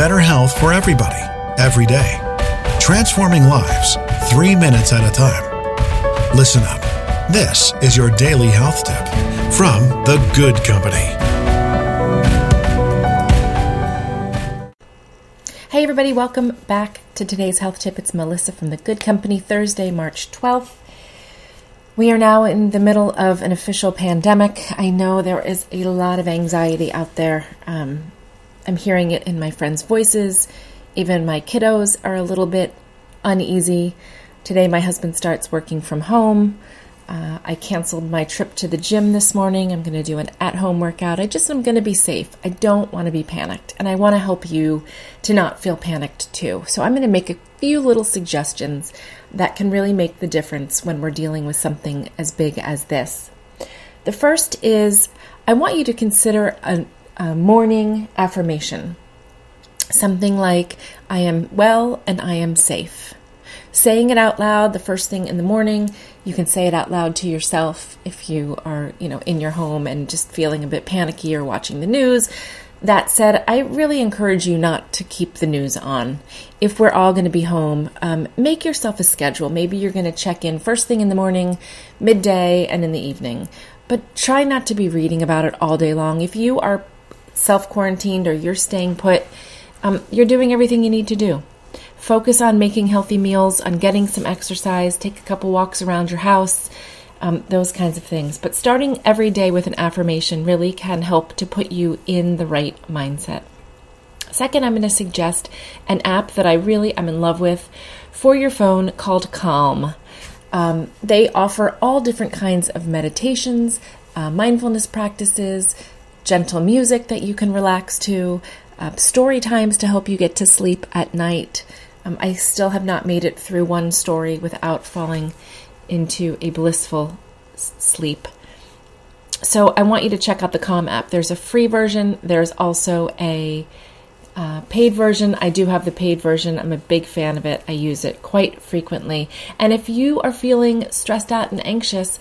better health for everybody, every day. Transforming lives, three minutes at a time. Listen up. This is your daily health tip from The Good Company. Hey, everybody, welcome back to today's health tip. It's Melissa from The Good Company, Thursday, March 12th. We are now in the middle of an official pandemic. I know there is a lot of anxiety out there. Um, I'm hearing it in my friends' voices. Even my kiddos are a little bit uneasy. Today, my husband starts working from home. Uh, I canceled my trip to the gym this morning. I'm going to do an at home workout. I just am going to be safe. I don't want to be panicked, and I want to help you to not feel panicked too. So, I'm going to make a few little suggestions that can really make the difference when we're dealing with something as big as this. The first is I want you to consider a, a morning affirmation. Something like, I am well and I am safe. Saying it out loud the first thing in the morning, you can say it out loud to yourself if you are, you know, in your home and just feeling a bit panicky or watching the news. That said, I really encourage you not to keep the news on. If we're all going to be home, um, make yourself a schedule. Maybe you're going to check in first thing in the morning, midday, and in the evening. But try not to be reading about it all day long. If you are self quarantined or you're staying put, um, you're doing everything you need to do. Focus on making healthy meals, on getting some exercise, take a couple walks around your house, um, those kinds of things. But starting every day with an affirmation really can help to put you in the right mindset. Second, I'm going to suggest an app that I really am in love with for your phone called Calm. Um, they offer all different kinds of meditations, uh, mindfulness practices, gentle music that you can relax to, uh, story times to help you get to sleep at night. Um, I still have not made it through one story without falling into a blissful s- sleep. So I want you to check out the Calm app. There's a free version. There's also a uh, paid version. I do have the paid version. I'm a big fan of it. I use it quite frequently. And if you are feeling stressed out and anxious,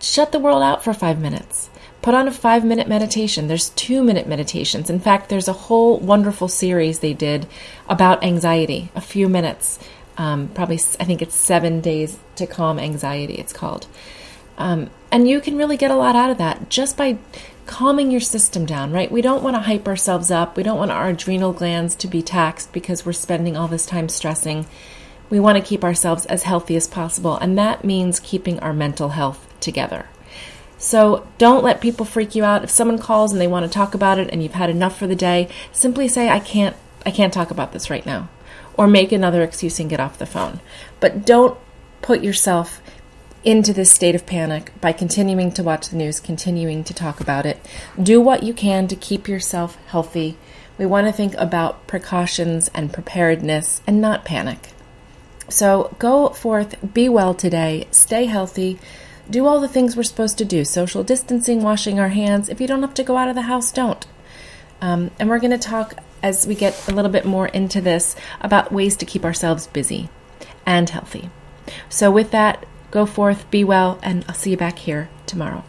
shut the world out for five minutes. Put on a five minute meditation. There's two minute meditations. In fact, there's a whole wonderful series they did about anxiety, a few minutes. Um, probably, I think it's seven days to calm anxiety, it's called. Um, and you can really get a lot out of that just by calming your system down, right? We don't want to hype ourselves up. We don't want our adrenal glands to be taxed because we're spending all this time stressing. We want to keep ourselves as healthy as possible, and that means keeping our mental health together. So don't let people freak you out. If someone calls and they want to talk about it and you've had enough for the day, simply say I can't I can't talk about this right now or make another excuse and get off the phone. But don't put yourself into this state of panic by continuing to watch the news, continuing to talk about it. Do what you can to keep yourself healthy. We want to think about precautions and preparedness and not panic. So go forth, be well today, stay healthy, do all the things we're supposed to do social distancing, washing our hands. If you don't have to go out of the house, don't. Um, and we're going to talk as we get a little bit more into this about ways to keep ourselves busy and healthy. So, with that, go forth, be well, and I'll see you back here tomorrow.